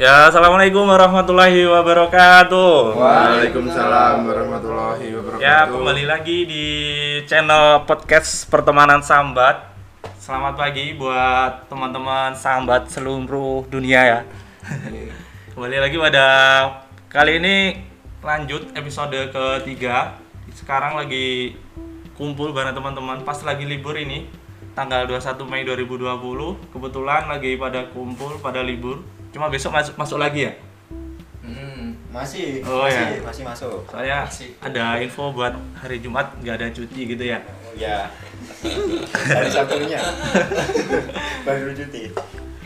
Ya, assalamualaikum warahmatullahi wabarakatuh. Waalaikumsalam warahmatullahi wabarakatuh. Ya, kembali lagi di channel podcast pertemanan Sambat. Selamat pagi buat teman-teman Sambat seluruh dunia ya. kembali lagi pada kali ini lanjut episode ketiga. Sekarang lagi kumpul bareng teman-teman pas lagi libur ini tanggal 21 Mei 2020 kebetulan lagi pada kumpul pada libur cuma besok masuk masuk lagi ya Hmm, masih, Oh, masih, ya. masih masuk. Soalnya Masih. ada info buat hari Jumat nggak ada cuti gitu ya. Ya. Hari Sabtunya. Baru cuti.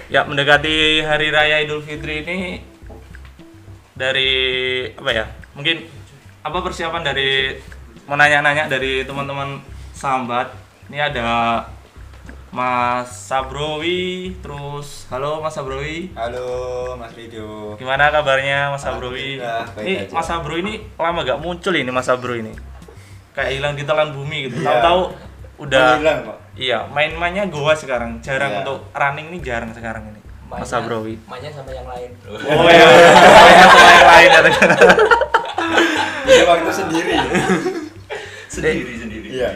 Ya mendekati hari raya Idul Fitri ini dari apa ya? Mungkin apa persiapan dari menanya-nanya dari teman-teman sambat. Ini ada Mas Sabrowi, terus halo Mas Sabrowi. Halo Mas Rido. Gimana kabarnya Mas Sabrowi? Ini aja. Mas Sabro ini lama gak muncul ini Mas Sabro ini. Kayak hilang di telan bumi gitu. Iya. Tahu-tahu udah Menghilang, Pak. Iya, main-mainnya goa sekarang. Jarang Iya. untuk running ini jarang sekarang ini. Mas Sabrowi. mainnya sama yang lain Oh ya, mainnya sama yang lain ya. Punya waktu sendiri. sendiri sendiri Iya.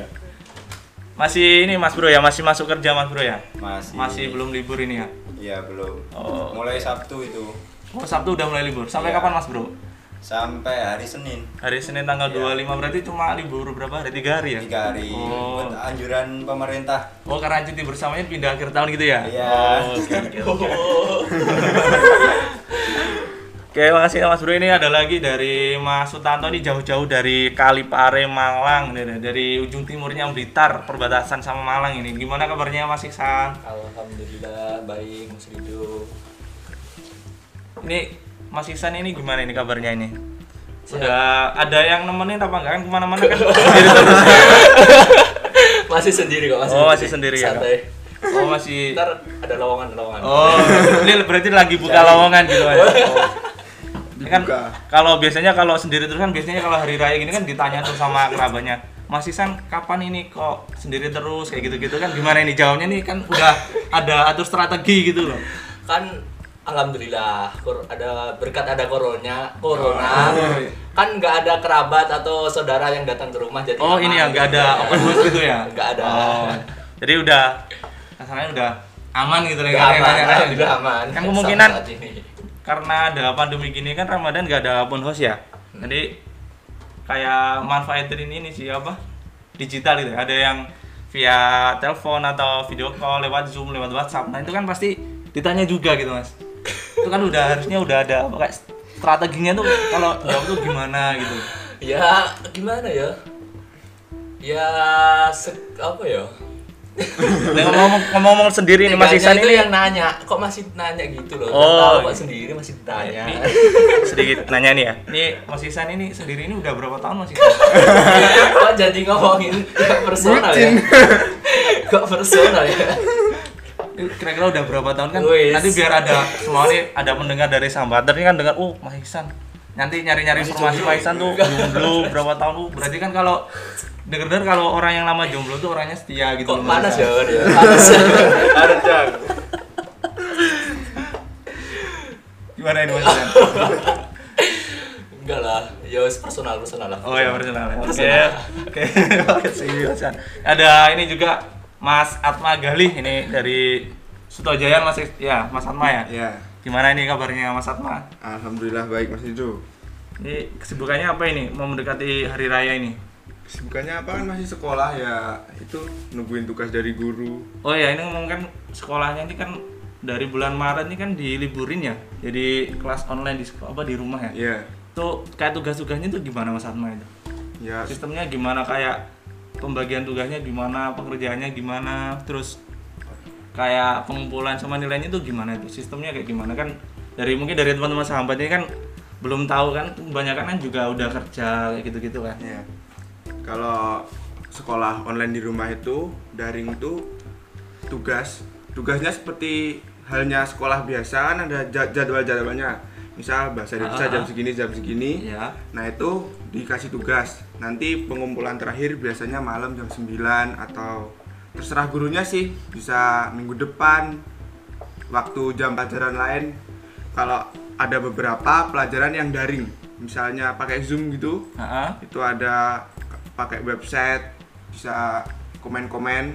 Masih ini Mas Bro ya, masih masuk kerja Mas Bro ya? Masih. Masih belum libur ini ya? Iya, belum. Oh. Mulai Sabtu itu Oh, Sabtu udah mulai libur. Sampai Iya. kapan Mas Bro? sampai hari Senin. Hari Senin tanggal Iya. 25 berarti cuma libur berapa hari? Tiga hari ya? Tiga hari. Oh. Buat anjuran pemerintah. Oh, karena cuti bersamanya pindah akhir tahun gitu ya? Iya. Oh, oke, oke, oke. Oke, makasih Mas Bro. Ini ada lagi dari Mas Sutanto ini jauh-jauh dari Kalipare Malang nih, dari ujung timurnya Blitar, perbatasan sama Malang ini. Gimana kabarnya Mas Iksan? alhamdulillah baik Mas Rido Ini Mas Iksan ini gimana ini kabarnya ini? Sudah ada yang nemenin apa enggak kan ke mana-mana kan? sendiri terus. masih sendiri kok masih Oh, masih sendiri ya, santai Oh masih. ntar ada lowongan lowongan Oh, ini berarti lagi buka lowongan gitu Mas. Oh. Ini kan kalau biasanya kalau sendiri terus kan biasanya kalau hari raya gini kan ditanya tuh sama kerabatnya. Mas Isan kapan ini kok sendiri terus kayak gitu-gitu kan gimana ini jawabnya nih kan udah ada atur strategi gitu loh. kan alhamdulillah ada berkat ada corona corona Oh. kan nggak ada kerabat atau saudara yang datang ke rumah jadi Oh ini ya nggak ada open house gitu ya? nggak ada Oh, jadi udah asalnya udah aman gitu lah ada yang aman, Kan kemungkinan. Karena ada pandemi gini kan Ramadan nggak ada open house ya. Jadi kayak manfaatin ini sih apa digital gitu. ya. Ada yang via telepon atau video call lewat Zoom, lewat WhatsApp. Nah itu kan pasti ditanya juga gitu mas. Itu kan udah harusnya udah ada apa kayak strateginya tuh kalau jawab tuh gimana gitu. ya gimana ya ya se- apa ya Nah, ngomong ngomong sendiri nih Mas itu ini yang nanya kok masih nanya gitu loh Oh, tahu iya. kok sendiri masih ditanya Ini sedikit nanya nih ya. Ini Mas Iksan ini sendiri ini udah berapa tahun Mas Iksan? kok jadi ngomongin kok personal ya kok personal ya Ini kira-kira udah berapa tahun kan Wis. nanti biar ada semua nih ada pendengar dari Sambater ini kan dengar oh Mas Ihsan nanti nyari-nyari informasi Mas Ihsan tuh. Jomblo berapa tahun uh berarti kan kalau denger-denger kalau orang yang lama jomblo tuh orangnya setia gitu kok panas ya? Dia panas ya. Ada jang. gimana ini Mas? Ihsan enggak lah. Ya wis personal personal lah. Oh ya personal ya. oke. Oke. Oke sih Mas Ihsan. ada ini juga Mas Atma Galih ini dari Sutojayan Mas ya Mas Atma ya? Ya. Gimana ini kabarnya Mas Atma Alhamdulillah baik Mas Rido. ini kesibukannya apa ini mau mendekati hari raya ini Kesibukannya apa kan masih sekolah ya itu nungguin tugas dari guru. Oh ya, ini ngomong kan sekolahnya ini kan dari bulan Maret ini kan diliburin ya. Jadi kelas online di sekolah apa di rumah ya. Ya. Tuh kayak tugas-tugasnya itu gimana Mas Atma itu? Ya Sistemnya gimana kayak pembagian tugasnya gimana, pengerjaannya gimana, terus kayak pengumpulan sama nilainya itu gimana itu? Sistemnya kayak gimana kan? Dari mungkin dari teman-teman sahabat ini kan belum tahu kan kebanyakan kan juga udah kerja kayak gitu-gitu kan. ya. Kalau sekolah online di rumah itu daring itu tugas tugasnya seperti halnya sekolah biasa kan ada ja- jadwal-jadwalnya misal bahasa Indonesia Ah. jam segini jam segini Ya. nah itu dikasih tugas nanti pengumpulan terakhir biasanya malam jam 9 atau terserah gurunya sih bisa minggu depan waktu jam pelajaran lain kalau ada beberapa pelajaran yang daring misalnya pakai zoom gitu Heeh. itu ada pakai website bisa komen-komen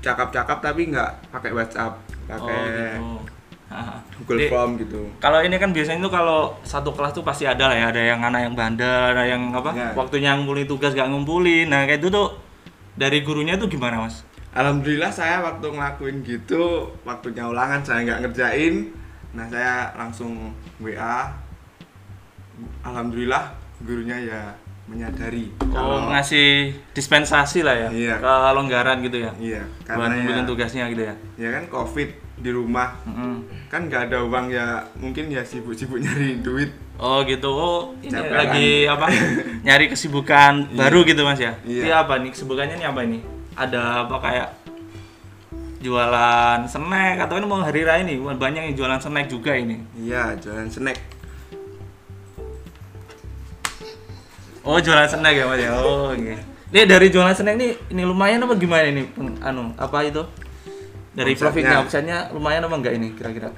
cakap-cakap tapi nggak pakai WhatsApp pakai Oh, gitu. Google Jadi, Form gitu Kalau ini kan biasanya tuh kalau satu kelas tuh pasti ada lah ya, ada yang anak yang bandel, ada yang apa, Ya. waktunya ngumpulin tugas gak ngumpulin. Nah kayak itu tuh dari gurunya tuh gimana mas? Alhamdulillah saya waktu ngelakuin gitu waktunya ulangan saya nggak ngerjain nah saya langsung WA Alhamdulillah gurunya ya menyadari Oh ngasih dispensasi lah ya, Iya. kelonggaran gitu ya, iya karena ya, tugasnya gitu ya. ya kan covid di rumah Mm-mm. kan nggak ada uang ya mungkin ya sibuk-sibuk nyari duit Oh gitu, oh ini Capek lagi apa? Nyari kesibukan baru gitu mas ya? Iya. Ini apa nih kesibukannya nih apa ini? Ada apa kayak jualan snack atau ini mau hari raya nih banyak yang jualan snack juga ini. iya jualan snack Oh jualan snack ya mas ya? Oh oke. Ini dari jualan snack ini ini lumayan apa gimana ini? Anu apa itu? Dari Omsetnya. profitnya, omsetnya lumayan apa enggak ini kira-kira?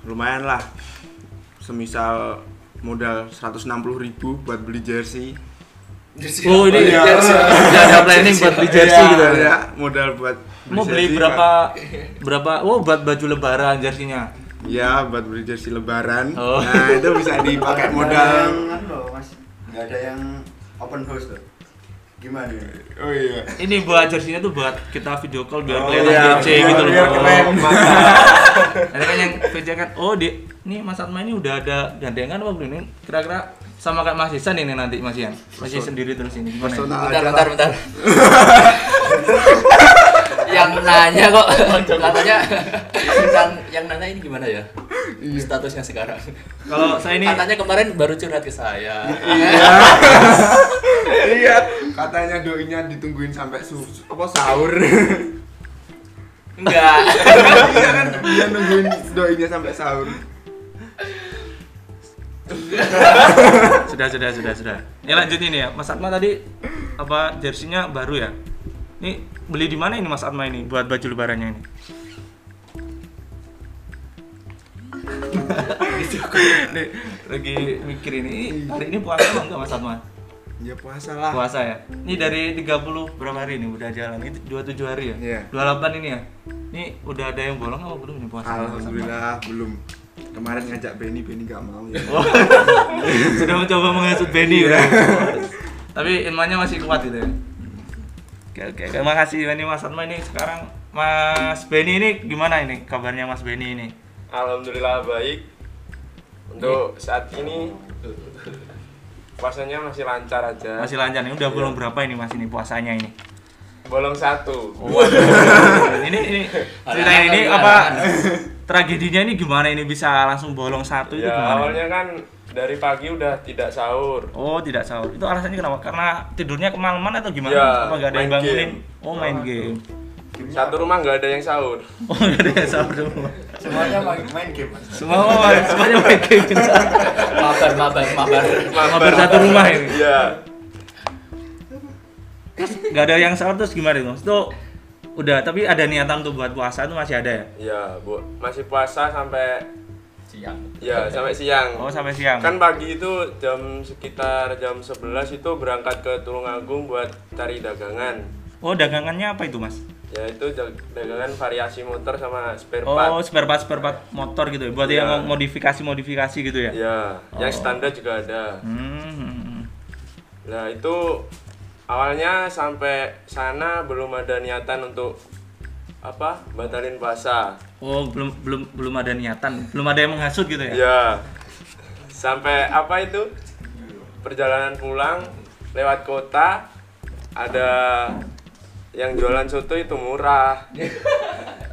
lumayan lah semisal modal 160.000 buat beli jersey Oh ini iya. udah ada planning buat beli jersey Iya, gitu ya? ya modal buat Mau beli jersey, berapa berapa? Oh buat baju lebaran jersinya. Ya, buat beli jersey lebaran. Oh. Nah, itu bisa dipakai modal. yang anu loh, mas nggak ada yang open house loh gimana ya? Oh iya. Ini buat jersinya tuh buat kita video call biar Oh, kelihatan iya, DC biar- gitu loh. biar keren. Ada kan yang video kan, oh di, ini Mas Atma ini udah ada gandengan apa belum ini? Kira-kira sama kayak Mas Isan ini nanti Mas Ian. Masih sendiri terus ini. Gimana? ini? Personal Bentar, bentar, bentar. yang nanya kok katanya yang yang nanya ini gimana ya? Statusnya sekarang. Kalau saya ini Katanya kemarin baru curhat ke saya. Iya. Katanya doinya ditungguin sampai su apa sahur. Enggak. Iya kan dia nungguin doinya sampai sahur. sudah sudah sudah sudah. Ya lanjut ini ya. Mas Atma tadi apa jersinya baru ya? Ini beli di mana ini Mas Atma ini buat baju lebarannya ini? Nih, lagi mikir ini hari ini puasa apa enggak Mas Atma? Ya puasa lah. Puasa ya. Ini dari 30 berapa hari ini udah jalan? Ini 27 hari ya? Iya. 28 ini ya. Ini udah ada yang bolong apa belum ini puasa? Alhamdulillah belum. Kemarin ngajak Benny, Benny gak mau ya. Oh. Sudah mencoba menghasut Benny ya. Tapi ilmunya masih kuat gitu ya. Oke oke, terima kasih Benny Mas Atma ini sekarang Mas Benny ini gimana ini kabarnya Mas Benny ini? Alhamdulillah baik. Untuk saat ini puasanya masih lancar aja. Masih lancar nih, udah bolong berapa ini Mas ini puasanya ini? Bolong satu. ini ini ceritain ini apa tragedinya ini gimana ini bisa langsung bolong satu itu Ya gimana? awalnya kan dari pagi udah tidak sahur. Oh tidak sahur. Itu alasannya kenapa? Karena tidurnya kemalaman atau gimana? Ya, apa gak ada yang main bangunin? game. Oh main game. Satu rumah nggak ada yang sahur. Oh gak ada yang sahur dulu. semuanya main, main game mas Semua semuanya main game. Mabar, mabar, mabar. Mabar satu rumah ini. Iya. Gak ada yang sahur terus gimana itu? Itu udah tapi ada niatan untuk buat puasa itu masih ada ya? Ya, Bu. Masih puasa sampai Siang. ya sampai siang. Oh sampai siang. Kan pagi itu jam sekitar jam 11 itu berangkat ke Tulungagung buat cari dagangan. Oh dagangannya apa itu mas? Ya itu dag- dagangan variasi motor sama spare Oh part. spare part spare part motor gitu ya? Buat Iya. yang modifikasi modifikasi gitu ya? Ya, yang Oh. standar juga ada. Hmm. Nah itu awalnya sampai sana belum ada niatan untuk apa batalin puasa. Oh belum belum belum ada niatan, belum ada yang menghasut gitu ya? Ya sampai apa itu perjalanan pulang lewat kota ada yang jualan soto itu murah.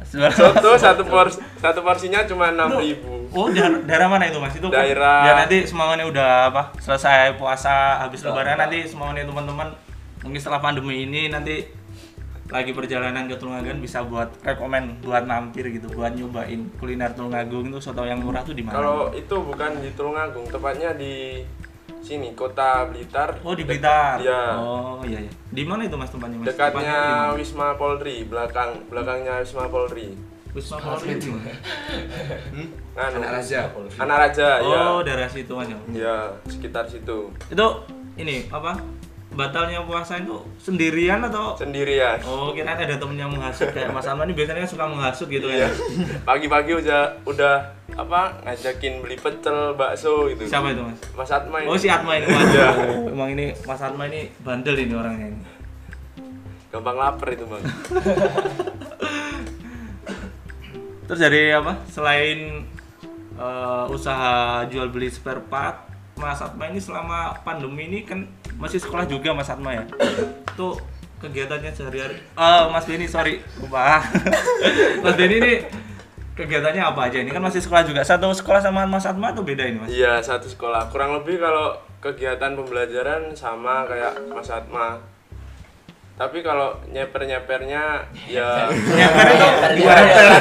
Soto satu pors satu porsinya cuma enam ribu. Oh daerah, daerah mana itu mas? Itu kan Daerah- biar nanti semuanya udah apa selesai puasa habis lebaran nanti semuanya teman-teman mungkin setelah pandemi ini nanti lagi perjalanan ke Tulungagung bisa buat rekomen buat mampir gitu buat nyobain kuliner Tulungagung itu soto yang murah tuh di mana? Kalau itu bukan di Tulungagung, tepatnya di sini kota Blitar. Oh di Blitar. Iya. Oh iya iya. Di mana itu mas tempatnya mas? Dekatnya Tempatnya? Wisma Polri, belakang belakangnya Wisma Polri. Wisma Polri itu. Nganu. Anak raja. Anak raja ya. Oh, daerah situ aja. Ya, sekitar situ. Itu ini apa? Batalnya puasa itu sendirian atau Sendirian. Oh, kira ada temen yang menghasut kayak Mas Alman ini biasanya suka menghasut gitu Iya. ya. Pagi-pagi udah udah apa ngajakin beli pecel, bakso gitu. Siapa itu, Mas? Mas Atma ini. Oh, si Atma ini Mas. Iya. Oh, emang ini Mas Atma ini bandel ini orangnya ini. Gampang lapar itu, Bang. Terus dari apa? Selain eh, usaha jual beli spare part, Mas Atma ini selama pandemi ini kan masih sekolah juga Mas Atma ya. Itu kegiatannya sehari-hari. Eh Mas Denny sorry lupa. Mas Denny ini kegiatannya apa aja? Ini kan masih sekolah juga. Satu sekolah sama Mas Atma tuh beda ini Mas. Iya, satu sekolah. Kurang lebih kalau kegiatan pembelajaran sama kayak Mas Atma. Tapi kalau nyeper-nyepernya ya Nyeper itu Gimana ya?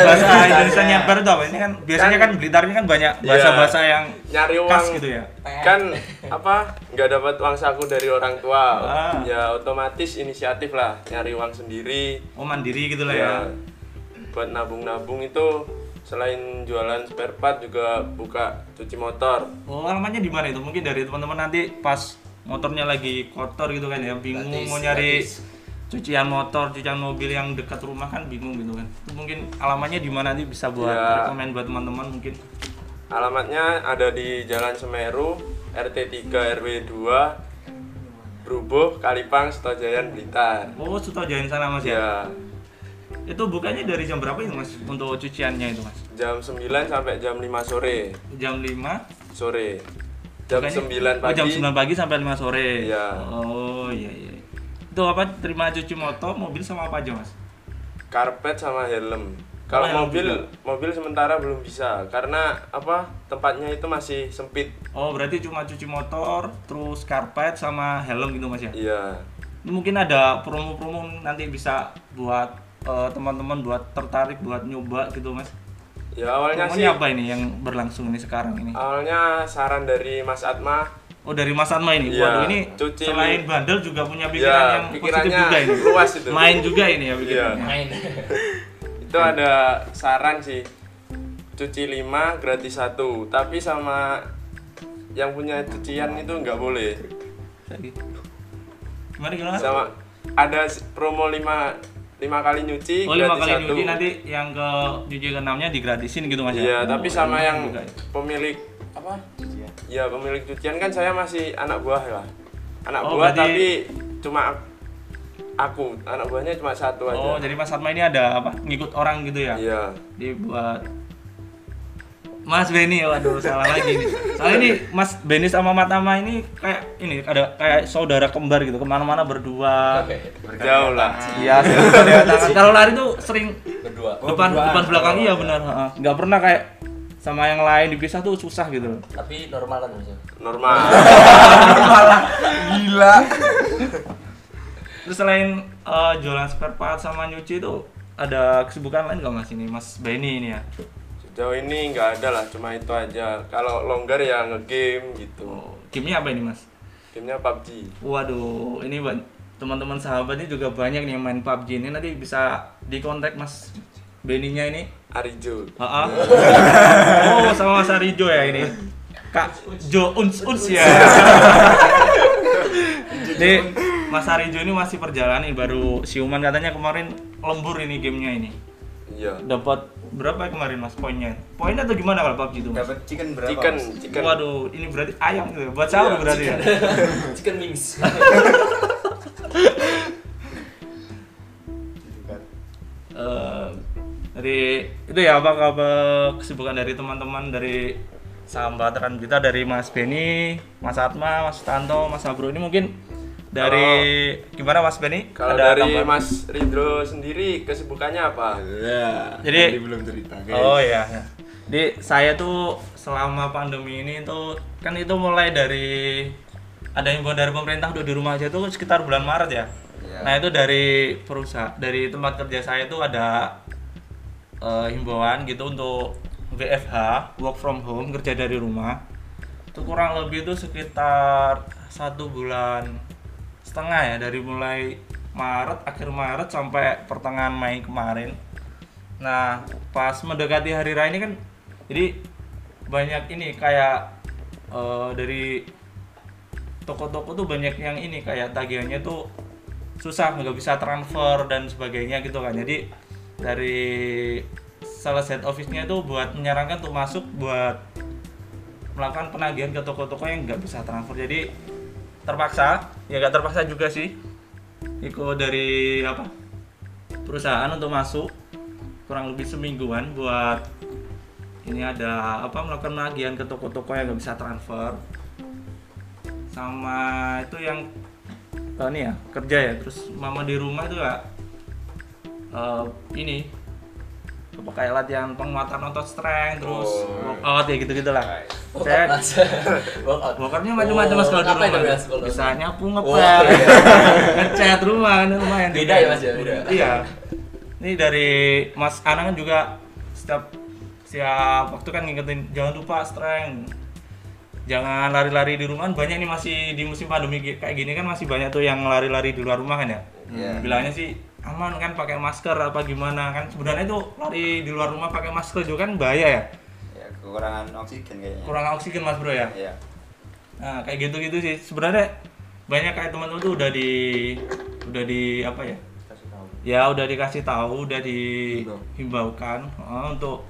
bahasa Indonesia nyeper itu apa? Ini kan biasanya kan Blitar ini kan banyak bahasa-bahasa yang nyari uang khas gitu ya. kan apa nggak dapat uang saku dari orang tua Ah. ya otomatis inisiatif lah nyari uang sendiri Oh mandiri gitu lah ya. ya buat nabung-nabung itu selain jualan spare part juga buka cuci motor Oh, alamatnya di mana itu? Mungkin dari teman-teman nanti pas motornya lagi kotor gitu kan ya, bingung Gratis, mau nyari gratis. cucian motor, cucian mobil yang dekat rumah kan bingung gitu kan. Itu mungkin alamatnya di mana nanti bisa buat Ya. rekomen buat teman-teman mungkin. alamatnya ada di Jalan Semeru RT 3 RW 2 Rubuh Kalipang Setojayan Blitar Oh, sudah jalan sana Mas ya. ya Itu bukanya dari jam berapa itu Mas untuk cuciannya itu Mas? jam 9 sampai jam 5 sore Jam 5 sore jam Bukanya- 9 Oh, pagi jam 9 pagi sampai 5 sore. Iya. Oh, iya iya. Itu apa? Terima cuci motor, mobil sama apa aja, Mas? karpet sama helm kalau helm mobil juga? mobil sementara belum bisa karena apa tempatnya itu masih sempit Oh, berarti cuma cuci motor, terus karpet sama helm gitu, Mas ya? iya Ini mungkin ada promo-promo nanti bisa buat eh, teman-teman buat tertarik buat nyoba gitu, Mas. Ya awalnya sih Promonya apa ini yang berlangsung ini sekarang ini? awalnya saran dari Mas Atma Oh, dari Mas Atma ini. Iya, Waduh, ini cuci selain li- bandel juga punya pikiran ya yang positif pikirannya juga ini. luas itu Main juga ini ya Iya. pikirannya. Main. itu ada saran sih cuci 5 gratis satu tapi sama yang punya cucian itu nggak boleh Gimana gimana? sama ada promo 5 lima kali nyuci Oh, lima kali satu nyuci nanti yang ke nyuci ke enamnya digratisin gitu, Mas ya? iya tapi Oh, sama enak yang juga ya. pemilik apa ya pemilik cucian kan saya masih anak buah lah anak Oh, buah berarti- tapi cuma ak- aku anak buahnya cuma satu aja Oh, jadi Mas Atma ini ada apa? Ngikut orang gitu ya? iya dibuat Mas Benny, waduh salah lagi nih. Soalnya ini Mas Benny sama Matama ini kayak ini ada kayak saudara kembar gitu ke mana-mana berdua. jauh lah Iya. Kalau lari tuh sering Berdua. depan depan belakang iya benar. heeh. Nggak pernah kayak sama yang lain dipisah tuh susah gitu. Tapi normal kan Mas? ya? normal Gila. Terus selain eh, jualan spare part sama nyuci itu ada kesibukan lain nggak Mas ini Mas Benny ini ya? sejauh ini nggak ada lah cuma itu aja kalau longgar ya ngegame gitu Oh, gamenya apa ini Mas? Gamenya PUBG Waduh, ini teman-teman sahabatnya juga banyak nih yang main PUBG ini nanti bisa dikontak Mas Beninya ini. Arijo Oh, sama Mas Arijo ya ini. Kak Jo Uns Uns ya. Jadi Mas Arijo ini masih perjalanan baru siuman katanya kemarin lembur ini gamenya ini. Iya Dapat berapa kemarin Mas poinnya? Poinnya atau gimana kalau PUBG itu? Dapat chicken berapa? chicken Mas? chicken Waduh, ini berarti ayam gitu. ya? Buat sahur Iya, berarti ya. Chicken wings. Eh, dari itu ya apa kabar kesibukan dari teman-teman dari sahabatan kita dari Mas Beni, Mas Atma, Mas Tanto, Mas Abro ini mungkin dari gimana Mas Beni? kalau Ada dari tambahan? Mas Ridro sendiri kesibukannya apa Ya, Jadi- tadi belum cerita, guys. Oh iya. ya. Jadi saya tuh selama pandemi ini tuh kan itu mulai dari ada himbauan dari pemerintah udah di rumah aja tuh sekitar bulan Maret ya. Iya. Nah itu dari perusahaan dari tempat kerja saya tuh ada eh, himbauan gitu untuk WFH work from home kerja dari rumah. Itu kurang lebih itu sekitar satu bulan setengah ya dari mulai Maret akhir Maret sampai pertengahan Mei kemarin Nah, pas mendekati hari raya ini kan jadi banyak ini kayak eh, dari toko-toko tuh banyak yang ini kayak tagihannya tuh susah nggak bisa transfer dan sebagainya gitu kan. Jadi dari salah set office-nya itu buat menyarankan untuk masuk buat melakukan penagihan ke toko-toko yang nggak bisa transfer. Jadi terpaksa, ya nggak terpaksa juga sih. Ikut dari apa perusahaan untuk masuk kurang lebih semingguan buat ini ada apa melakukan penagihan ke toko-toko yang nggak bisa transfer. Sama itu yang eh, ini ya kerja ya. Terus mama di rumah itu ya eh, ini kayak latihan penguatan otot strength terus Oh. workout ya gitu gitulah saya Workout. workoutnya macam-macam mas kalau di Oh, itu, rumah bisa nyapu Oh, ngepel iya. ngecat rumah kan lumayan Beda ya, Mas, ya? Beda. iya ini dari Mas Anang kan juga setiap setiap waktu kan ngingetin jangan lupa strength jangan lari-lari di rumah kan banyak nih masih di musim pandemi kayak gini kan masih banyak tuh yang lari-lari di luar rumah kan ya Iya. bilangnya sih aman kan pakai masker apa gimana kan sebenarnya tuh lari di luar rumah pakai masker juga kan bahaya ya Ya kekurangan oksigen kayaknya. kurang oksigen mas bro ya Iya. Nah, kayak gitu-gitu sih. Sebenarnya banyak kayak teman-teman tuh udah di udah di apa ya? Ya udah dikasih tahu, udah dihimbaukan eh, untuk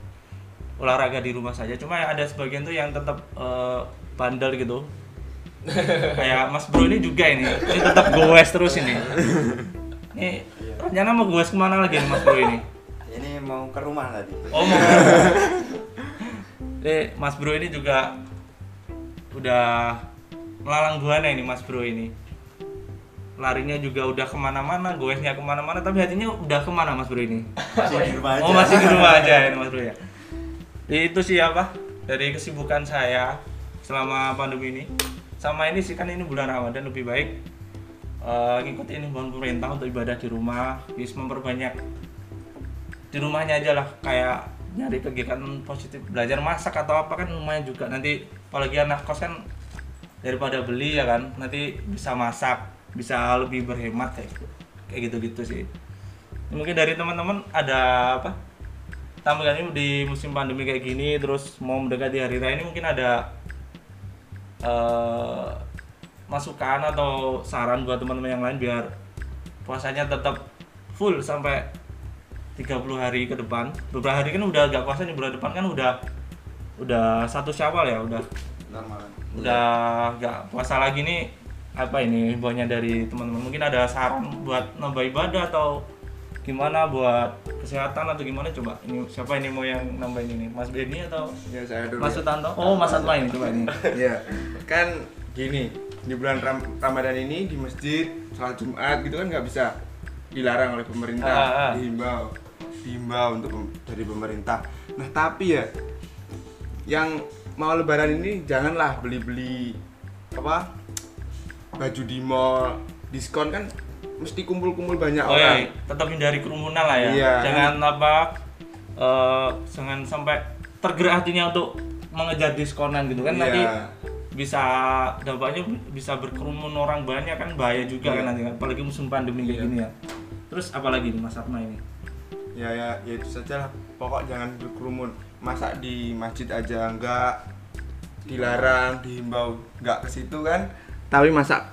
olahraga di rumah saja. Cuma ya ada sebagian tuh yang tetap eh, bandel gitu. kayak Mas Bro ini juga ini. Ini tetap goes terus ini. Ini rencana mau goes ke mana lagi nih Mas Bro ini? Ini mau ke rumah tadi. Oh mau. Jadi Mas Bro ini juga udah melalang buana ini Mas Bro ini. Larinya juga udah ke mana-mana, goesnya ke mana-mana, tapi hatinya udah ke mana Mas Bro ini? Masih di rumah aja. Oh masih di rumah aja ini Mas Bro ya. Jadi itu sih apa dari kesibukan saya selama pandemi ini. Sama ini sih kan ini bulan Ramadan lebih baik eh, ngikutin himbauan pemerintah untuk ibadah di rumah, bisa memperbanyak di rumahnya aja lah kayak nyari kegiatan positif belajar masak atau apa kan lumayan juga. Nanti apalagi anak kos kan daripada beli ya kan nanti bisa masak bisa lebih berhemat kayak gitu kayak gitu gitu sih. Mungkin dari teman-teman ada apa ini di musim pandemi kayak gini terus mau mendekati hari raya ini mungkin ada eh, masukan atau saran buat teman-teman yang lain biar puasanya tetap full sampai 30 hari ke depan. Beberapa hari kan udah agak puasa nih bulan depan kan udah udah satu syawal ya udah. Normal. udah nggak puasa lagi nih apa ini himbauannya dari teman-teman. Mungkin ada saran buat nambah ibadah atau gimana buat kesehatan atau gimana? Coba ini siapa ini mau yang nambahin ini? Mas Benny atau Ya saya dulu. Mas ya. Sutanto? Oh Mas Atma ini coba ini. Ya kan gini di bulan Ram Ramadan ini di masjid sholat Jumat gitu kan nggak bisa dilarang oleh pemerintah Ah, ah. dihimbau dihimbau untuk pem- dari pemerintah nah tapi ya yang mau lebaran ini janganlah beli-beli apa baju di mall diskon kan mesti kumpul-kumpul banyak oh orang ya tetap hindari kerumunan lah ya Iya. jangan apa eh, jangan sampai tergerak hatinya untuk mengejar diskonan gitu kan Iya. nanti bisa dampaknya bisa berkerumun orang banyak kan bahaya juga Iya. kan nanti kan apalagi musim pandemi kayak Iya. gini ya. Terus apalagi nih Mas Atma ini? Ya ya ya itu saja lah. Pokok jangan berkerumun. Masa di masjid aja enggak. Dilarang dihimbau. Enggak ke situ kan. Tapi masa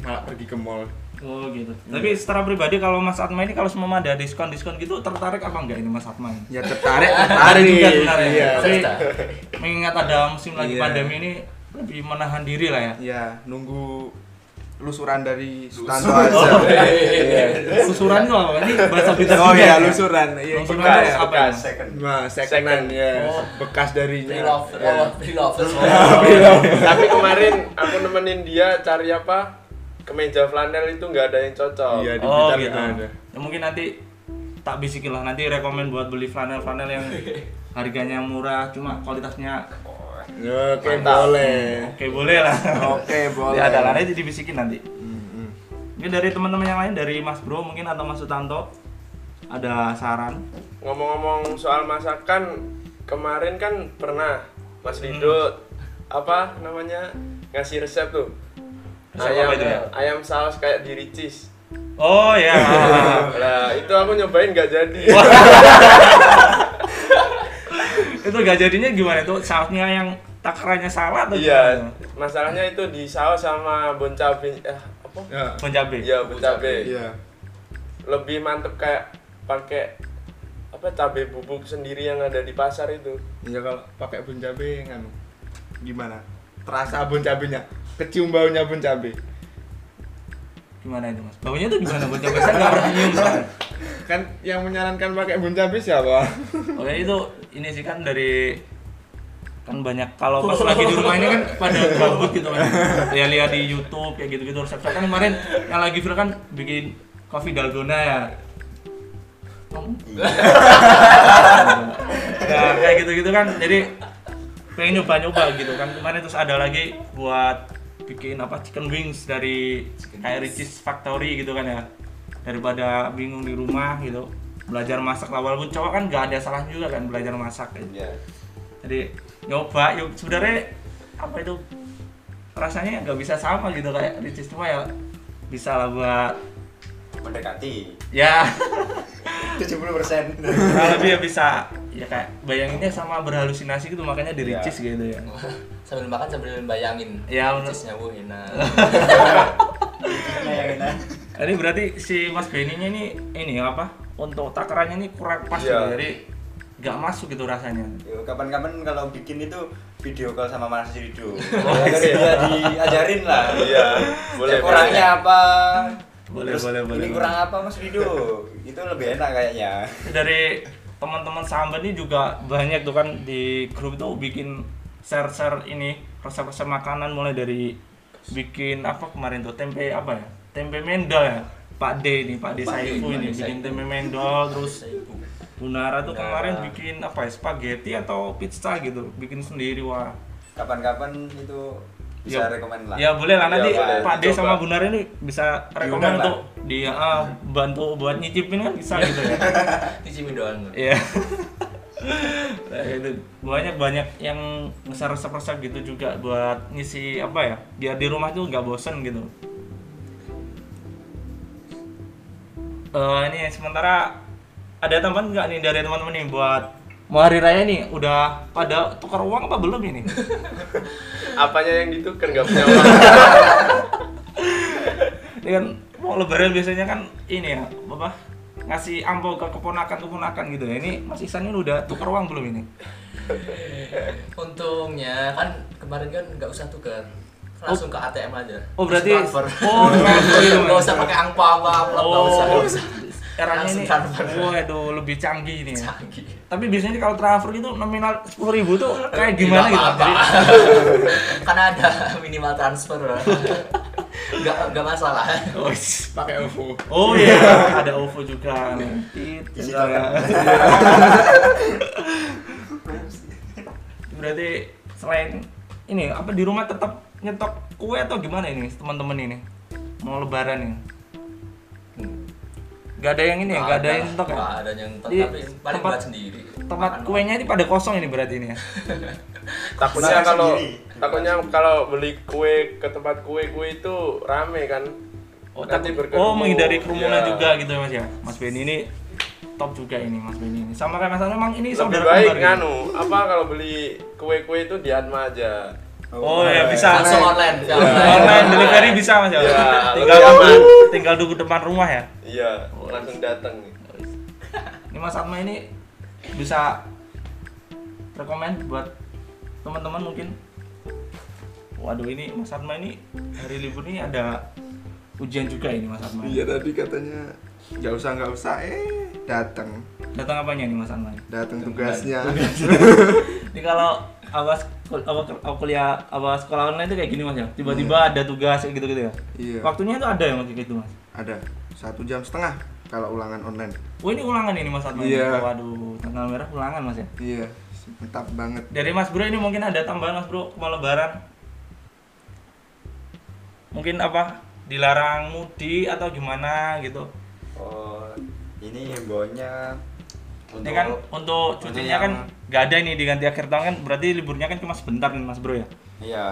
malah pergi ke mall. Oh gitu. Tapi secara pribadi kalau Mas Atma ini kalau semua ada diskon diskon gitu tertarik apa enggak ini Mas Atma ini? Ya tertarik tertarik juga sebenarnya. Iya. Tapi mengingat ada musim lagi Iya. pandemi ini lebih menahan diri lah ya ya nunggu lusuran dari Sutanto Oh, aja iya. Lusuran itu apa? Ini bahasa Blitar oh juga ya ya? lusuran iya Lusuran bekas apa ya? second. nah second ya Oh. bekas darinya Pre-love, Ya. oh, pre-love. Tapi kemarin aku nemenin dia cari apa? Kemeja flanel itu nggak ada yang cocok. iya di Oh gitu. ada Ya, mungkin nanti tak bisikin lah nanti rekomend buat beli flanel-flanel yang harganya murah cuma kualitasnya oke Mantap. boleh oke boleh lah. oke boleh Ya, ada lah nanti dibisikin nanti. Hmm, hmm. Mungkin dari teman-teman yang lain dari Mas Bro mungkin atau Mas Sutanto ada saran? Ngomong-ngomong soal masakan, kemarin kan pernah Mas Lido apa namanya ngasih resep tuh Resep ayam apa itu ya? ayam saus kayak di Ricis. Oh ya. Nah, itu aku nyobain nggak jadi. itu gak jadinya gimana tuh sausnya yang takarannya salah atau Iya, gimana? masalahnya itu di saus sama bon cabe eh, apa? Ya. Bon cabe. Iya, bon cabe. Iya. Lebih mantep kayak pakai apa cabe bubuk sendiri yang ada di pasar itu. Iya kalau pakai bun cabe nganu. Gimana? Terasa bun cabenya, kecium baunya bun cabe. Gimana itu mas? Baunya tuh gimana bon cabe? Saya nggak pernah nyium. Kan yang menyarankan pakai bun cabe siapa? Oke itu ini sih kan dari kan banyak kalau pas lagi di rumah ini kan pada gabut gitu kan. Ya lihat di YouTube kayak gitu-gitu resep kan kemarin yang lagi viral kan bikin coffee dalgona ya. Ya kayak gitu-gitu kan. Jadi pengen nyoba-nyoba gitu kan. Kemarin terus ada lagi buat bikin apa chicken wings dari kayak Ricis Factory gitu kan ya. Daripada bingung di rumah gitu belajar masak lah walaupun cowok kan nggak ada salahnya juga kan belajar masak gitu. Iya. jadi nyoba yuk sebenarnya apa itu rasanya nggak bisa sama gitu kayak Ricis cuma ya bisa lah buat Mendekati ya 70%. kurang lebih ya bisa ya kayak bayanginnya sama berhalusinasi gitu makanya di Iya. Ricis gitu ya sambil makan sambil bayangin Ya, cheese-nya wuh enak Nah, enak. Ini berarti si Mas Beninya ini ini apa? Untuk takarannya ini kurang pas Iya. gitu. Jadi nggak masuk gitu rasanya. Kapan-kapan kalau bikin itu video call sama Mas Rido. Agar dia diajarin lah. Iya, boleh. Ya, kurangnya apa? Boleh, Terus boleh, boleh, Ini boleh. kurang apa Mas Rido? Itu lebih enak kayaknya. Dari teman-teman sahabat ini juga banyak tuh kan di grup itu bikin share-share ini resep-resep makanan mulai dari bikin apa kemarin tuh tempe apa ya? Tempe mendol ya. Pak D ini, Pak D Saifu ini bikin tempe mendol terus. Bunara tuh Bunara. kemarin bikin apa ya? Spaghetti atau pizza gitu, bikin sendiri wah. Kapan-kapan itu bisa Ya, rekomend lah. Ya boleh lah nanti Ya, Pak D sama Bunar ini bisa rekomend untuk dia ah, bantu buat nyicipin kan bisa gitu ya. Dicimin doang Iya. Nah, itu banyak banyak yang nge resep-resep gitu juga buat ngisi apa ya biar di rumah tuh nggak bosen gitu. Eh ini sementara ada tambahan nggak nih dari teman-teman nih buat mau hari raya nih udah pada tukar uang apa belum ini? Apanya yang ditukar nggak punya uang. Ini kan mau lebaran biasanya kan ini ya apa ngasih amplop ke keponakan keponakan gitu ya ini Mas Ihsan ini udah tukar uang belum ini? untungnya kan kemarin kan nggak usah tukar langsung ke ATM aja Oh berarti Transfer. oh transfer gitu nggak Mas. usah pakai angpau apa apa nggak usah nggak usah eranya Langsung ini waduh lebih canggih ini ya. canggih Tapi biasanya kalau transfer gitu nominal sepuluh ribu tuh kayak gimana gitu? kan ada minimal transfer nggak nggak masalah oh, Pakai OVO. oh iya ada OVO juga. Berarti selain ini apa di rumah tetap nyetok kue atau gimana ini teman-teman ini mau lebaran ini? Gak ada yang ini ya, gak ada yang nyetok ya? nggak ada yang nyetok Di tapi paling tempat- buat sendiri Tempat Makan kuenya ini pada kosong ini berarti ini ya? takutnya kalau takutnya kalau beli kue ke tempat kue kue itu rame kan Oh, Nanti takut- berkerumun. oh menghindari kerumunan Iya. juga gitu ya mas ya Mas Benny ini top juga ini Mas Benny ini sama kayak Mas Ano memang ini lebih saudara baik kembar nganu apa kalau beli kue kue itu di Atma aja Oh ya bisa. Langsung online ya. online delivery bisa mas ya? Iya, tinggal aman. tinggal duduk depan rumah ya? Iya langsung datang ini Mas Atma ini bisa rekomend buat teman-teman mungkin. Waduh ini Mas Atma ini hari libur ini ada ujian juga ini Mas Atma. Iya tadi katanya nggak usah nggak usah eh datang datang apanya nih Mas Atma? Datang tugasnya. Ini kalau awas apa kuliah apa sekolah online itu kayak gini mas ya. Tiba-tiba ada tugas kayak gitu-gitu ya? Iya. waktunya itu ada ya mas kayak gitu mas? Ada. Satu jam setengah kalau ulangan online. oh ini ulangan ini mas Atma Iya. waduh tanggal merah ulangan mas ya? Iya, mantap banget. dari mas bro ini mungkin ada tambahan mas bro mau lebaran? Mungkin apa? Dilarang mudik atau gimana gitu? Oh, ini himbauannya ini kan untuk untuk cutinya yang- kan nggak ada ini diganti akhir tahun kan berarti liburnya kan cuma sebentar nih mas bro ya Iya.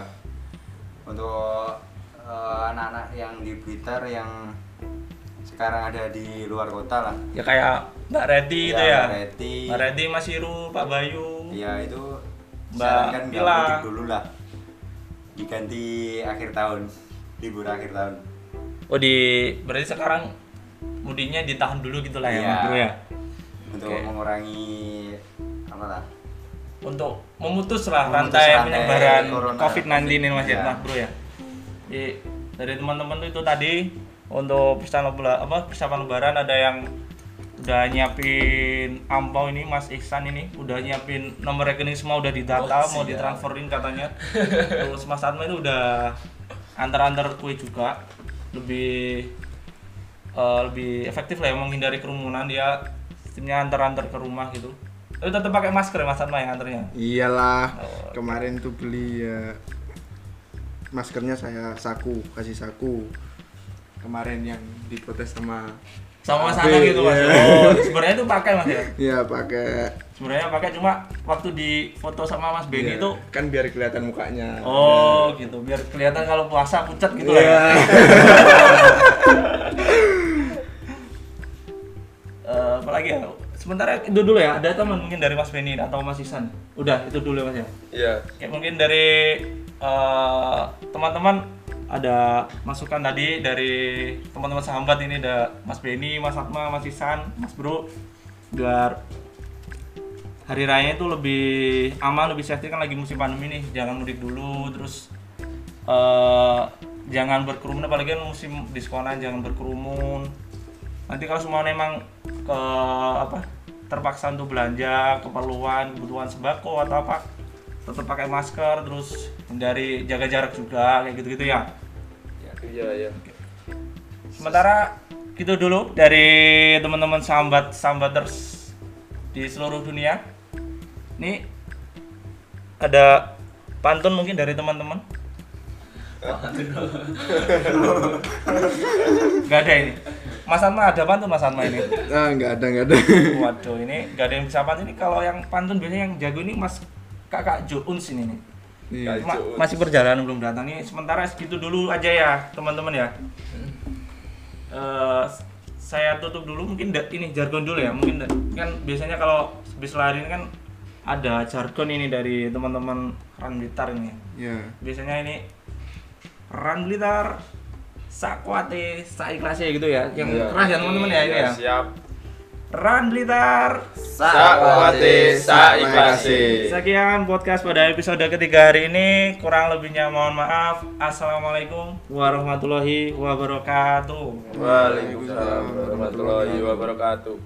Untuk eh, anak-anak yang di Blitar yang sekarang ada di luar kota lah Ya kayak Mbak Reti itu ya. Mbak Reti Mbak Reti, Mas Iru, Pak Bayu. ya itu Mbak Pila. mudik dulu lah diganti akhir tahun libur akhir tahun Oh di berarti sekarang mudiknya ditahan dulu gitu lah ya, Iya. Mas Bro ya. Untuk Oke. mengurangi apa lah Untuk memutus lah Memutus rantai rantai penyebaran corona. COVID-19 ini Mas ya. Mas Bro ya. Jadi dari teman-teman tuh itu tadi untuk persiapan lebaran apa persiapan lebaran ada yang udah nyiapin ampau ini Mas Ihsan ini udah nyiapin nomor rekening semua udah didata Oh, mau ditransferin katanya terus Mas Atma itu udah antar-antar kue juga lebih eh, lebih efektif lah ya menghindari kerumunan dia sistemnya antar-antar ke rumah gitu tapi tetap pakai masker ya Mas Atma yang antarnya Iyalah, Oh. kemarin tuh beli ya maskernya saya saku, kasih saku. Kemarin yang diprotes sama sama Atma gitu Mas iya. oh sebenarnya itu pakai Mas ya Iya pakai sebenarnya pakai cuma waktu di foto sama Mas Benny Iya, itu kan biar kelihatan mukanya. Oh gitu, biar kelihatan kalau puasa pucat gitu lah ya. apalagi ya? Sementara itu dulu ya, ada teman mungkin dari Mas Benny atau Mas Isan. Udah, itu dulu ya Mas ya. Iya. Kayak mungkin dari eh, teman-teman ada masukan tadi dari teman-teman sahabat ini ada Mas Benny, Mas Atma, Mas Isan, Mas Bro biar hari raya itu lebih aman, lebih safety kan lagi musim pandemi nih. Jangan mudik dulu terus eh, jangan berkerumun apalagi kan musim diskonan jangan berkerumun. Nanti kalau semua memang ke apa terpaksa untuk belanja keperluan kebutuhan sembako atau apa tetap pakai masker terus hindari jaga jarak juga kayak gitu-gitu ya. Iya, iya. Sementara gitu dulu dari teman-teman sambat sambaters di seluruh dunia. Ini ada pantun mungkin dari teman-teman. Gak ada ini. Mas Atma ada pantun Mas Atma ini. Ah, nggak ada, nggak ada. Waduh, ini gak ada yang bisa pantun ini. Kalau yang pantun biasanya yang jago ini Mas Kakak Juuns ini nih. Iya. Ma- masih perjalanan belum datang nih. Sementara segitu dulu aja ya, teman-teman ya. Eh, saya tutup dulu mungkin ini jargon dulu ya. Mungkin kan biasanya kalau habis lari ini kan ada jargon ini dari teman-teman Ran Blitar ini. Iya. Biasanya ini Ran Blitar sakwate saiklase gitu ya. Yang Iya. keras ya teman-teman ya ini Iya, ya. Siap. Ran Blitar Sakwate saikhlasi. Sekian podcast pada episode ketiga hari ini. Kurang lebihnya mohon maaf. Assalamualaikum warahmatullahi wabarakatuh. Waalaikumsalam warahmatullahi wabarakatuh.